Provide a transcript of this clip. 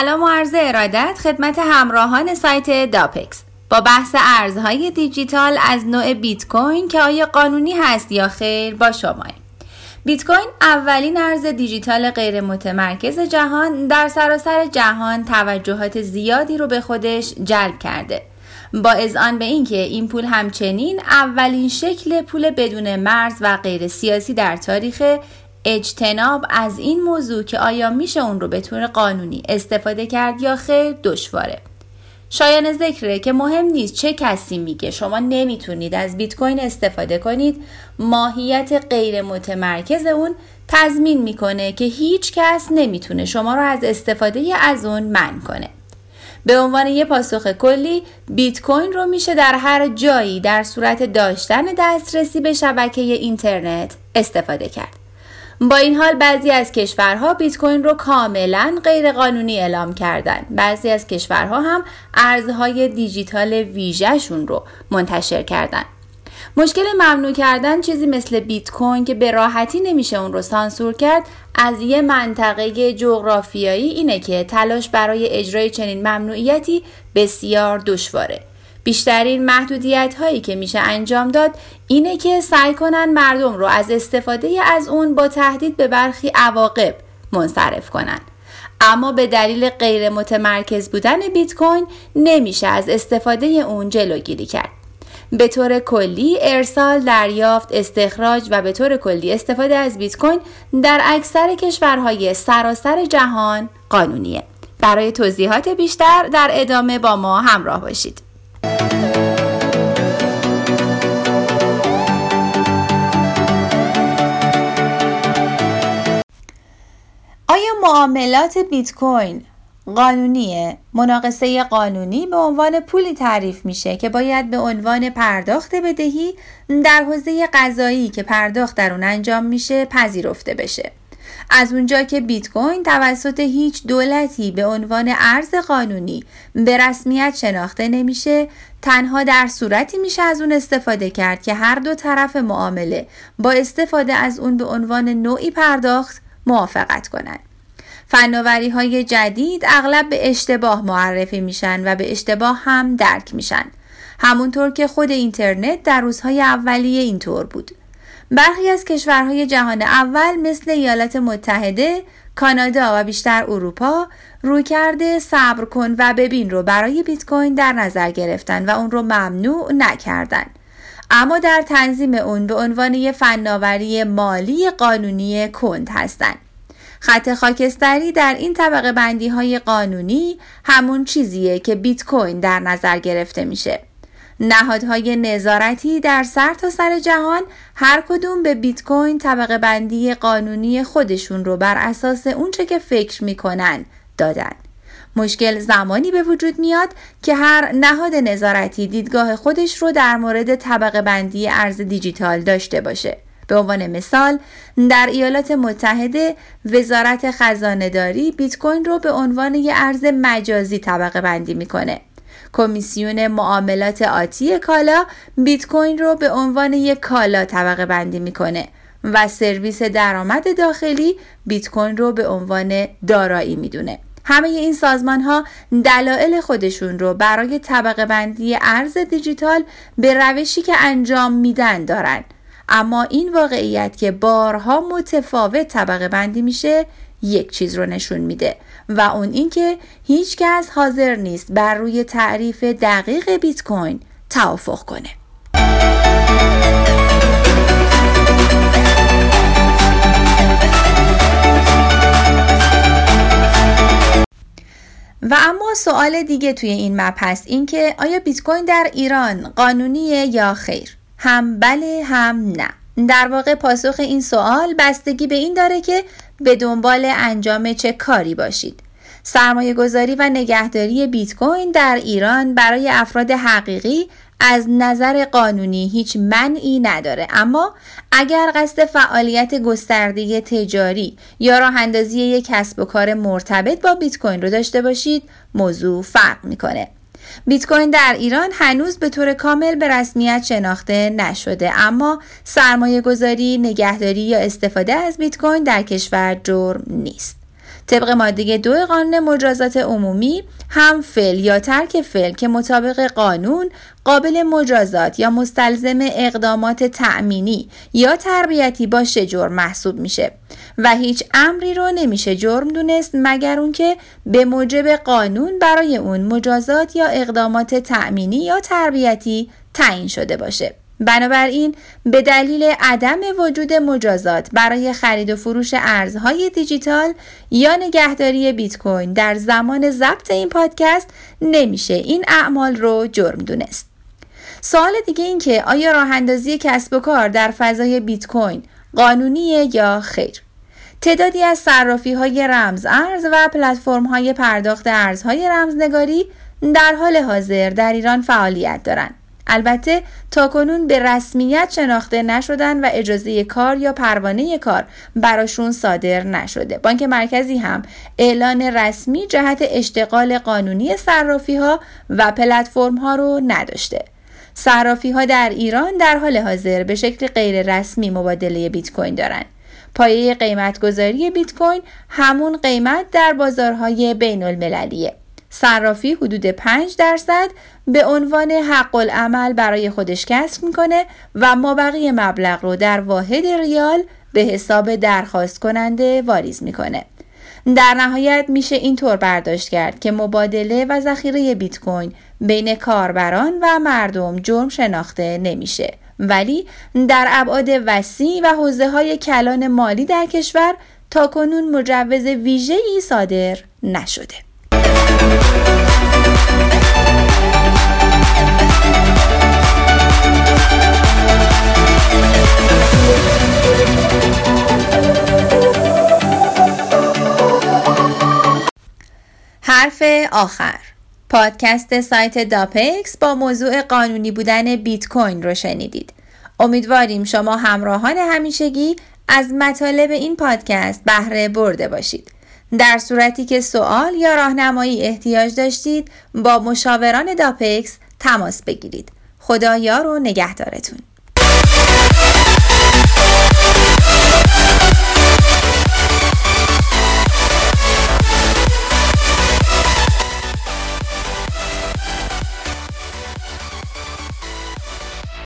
سلام و عرض ارادت خدمت همراهان سایت داپکس. با بحث ارزهای دیجیتال از نوع بیت کوین که آیا قانونی هست یا خیر با شما بیت کوین اولین ارز دیجیتال غیر متمرکز جهان در سراسر جهان توجهات زیادی رو به خودش جلب کرده. با اذعان به اینکه این پول همچنین اولین شکل پول بدون مرز و غیر سیاسی در تاریخ اجتناب از این موضوع که آیا میشه اون رو به طور قانونی استفاده کرد یا خیر دشواره. شایان ذکره که مهم نیست چه کسی میگه. شما نمی‌تونید از بیت کوین استفاده کنید. ماهیت غیر متمرکز اون تضمین می‌کنه که هیچ کس نمی‌تونه شما رو از استفاده از اون من کنه. به عنوان یه پاسخ کلی بیت کوین رو میشه در هر جایی در صورت داشتن دسترسی به شبکه اینترنت استفاده کرد. با این حال بعضی از کشورها بیت کوین رو کاملا غیرقانونی اعلام کردن. بعضی از کشورها هم ارزهای دیجیتال ویژهشون رو منتشر کردن. مشکل ممنوع کردن چیزی مثل بیت کوین که به راحتی نمیشه اون رو سانسور کرد از یه منطقه جغرافیایی اینه که تلاش برای اجرای چنین ممنوعیتی بسیار دشواره. بیشترین محدودیت هایی که میشه انجام داد اینه که سعی کنن مردم رو از استفاده از اون با تهدید به برخی عواقب منصرف کنن. اما به دلیل غیر متمرکز بودن بیت کوین نمیشه از استفاده اون جلوگیری کرد. به طور کلی ارسال دریافت استخراج و به طور کلی استفاده از بیت کوین در اکثر کشورهای سراسر جهان قانونیه. برای توضیحات بیشتر در ادامه با ما همراه باشید. معاملات بیت کوین قانونیه. مناقصه قانونی به عنوان پولی تعریف میشه که باید به عنوان پرداخت بدهی در حوزه قضایی که پرداخت در اون انجام میشه پذیرفته بشه. از اونجا که بیت کوین توسط هیچ دولتی به عنوان ارز قانونی به رسمیت شناخته نمیشه تنها در صورتی میشه از اون استفاده کرد که هر دو طرف معامله با استفاده از اون به عنوان نوعی پرداخت موافقت کنند. فناوری های جدید اغلب به اشتباه معرفی میشن و به اشتباه هم درک میشن همونطور که خود اینترنت در روزهای اولیه اینطور بود برخی از کشورهای جهان اول مثل ایالات متحده، کانادا و بیشتر اروپا روی کرده صبر کن و ببین رو برای بیت کوین در نظر گرفتن و اون رو ممنوع نکردن. اما در تنظیم اون به عنوان یه فناوری مالی قانونی کند هستند. خط خاکستری در این طبقه بندی های قانونی همون چیزیه که بیت کوین در نظر گرفته میشه. نهادهای نظارتی در سرتاسر سر جهان هر کدوم به بیت کوین طبقه بندی قانونی خودشون رو بر اساس اونچه که فکر می‌کنن دادن. مشکل زمانی به وجود میاد که هر نهاد نظارتی دیدگاه خودش رو در مورد طبقه بندی ارز دیجیتال داشته باشه. به عنوان مثال در ایالات متحده وزارت خزانه داری بیت کوین رو به عنوان یک ارز مجازی طبقه بندی می‌کنه. کمیسیون معاملات آتی کالا بیت کوین رو به عنوان یک کالا طبقه بندی می‌کنه و سرویس درآمد داخلی بیت کوین رو به عنوان دارایی می‌دونه. همه این سازمان ها دلایل خودشون رو برای طبقه بندی ارز دیجیتال به روشی که انجام میدن دارن اما این واقعیت که بارها متفاوت طبقه بندی میشه یک چیز رو نشون میده و اون اینکه هیچ کس حاضر نیست بر روی تعریف دقیق بیت کوین توافق کنه. و اما سوال دیگه توی این مپ هست اینکه آیا بیت کوین در ایران قانونیه یا خیر؟ هم بله هم نه. در واقع پاسخ این سوال بستگی به این داره که به دنبال انجام چه کاری باشید. سرمایه گذاری و نگهداری بیت کوین در ایران برای افراد حقیقی از نظر قانونی هیچ منعی نداره. اما اگر قصد فعالیت گسترده تجاری یا راه اندازی یک کسب و کار مرتبط با بیت کوین رو داشته باشید موضوع فرق می‌کنه. بیت کوین در ایران هنوز به طور کامل به رسمیت شناخته نشده اما سرمایه گذاری، نگهداری یا استفاده از بیت کوین در کشور جرم نیست. طبق ماده دو قانون مجازات عمومی هم فعل یا ترک فعل که مطابق قانون قابل مجازات یا مستلزم اقدامات تأمینی یا تربیتی باشه جرم محسوب میشه و هیچ امری رو نمیشه جرم دونست مگر اون که به موجب قانون برای اون مجازات یا اقدامات تأمینی یا تربیتی تعیین شده باشه. بنابراین به دلیل عدم وجود مجازات برای خرید و فروش ارزهای دیجیتال یا نگهداری بیت کوین در زمان ضبط این پادکست نمیشه این اعمال رو جرم دونست. سوال دیگه این که آیا راه اندازی کسب و کار در فضای بیت کوین قانونیه یا خیر؟ تعدادی از صرافی های رمز ارز و پلتفرم های پرداخت ارزهای رمزنگاری در حال حاضر در ایران فعالیت دارند. البته تاکنون به رسمیت شناخته نشدن و اجازه کار یا پروانه کار براشون صادر نشده. بانک مرکزی هم اعلان رسمی جهت اشتغال قانونی صرافی ها و پلتفرم ها رو نداشته. صرافی ها در ایران در حال حاضر به شکل غیر رسمی مبادله بیت کوین دارند پایه قیمتگذاری بیت کوین همون قیمت در بازارهای بین المللیه صرافی حدود 5 درصد به عنوان حق العمل برای خودش کسب می‌کنه و مابقی مبلغ رو در واحد ریال به حساب درخواست کننده واریز می‌کنه. در نهایت میشه اینطور برداشت کرد که مبادله و ذخیره بیت کوین بین کاربران و مردم جرم شناخته نمیشه ولی در ابعاد وسیع و حوزه های کلان مالی در کشور تا کنون مجوز ویژه‌ای صادر نشده. آخر پادکست سایت داپکس با موضوع قانونی بودن بیت کوین رو شنیدید. امیدواریم شما همراهان همیشگی از مطالب این پادکست بهره برده باشید. در صورتی که سوال یا راهنمایی احتیاج داشتید با مشاوران داپکس تماس بگیرید. خدا یار و نگهدارتون.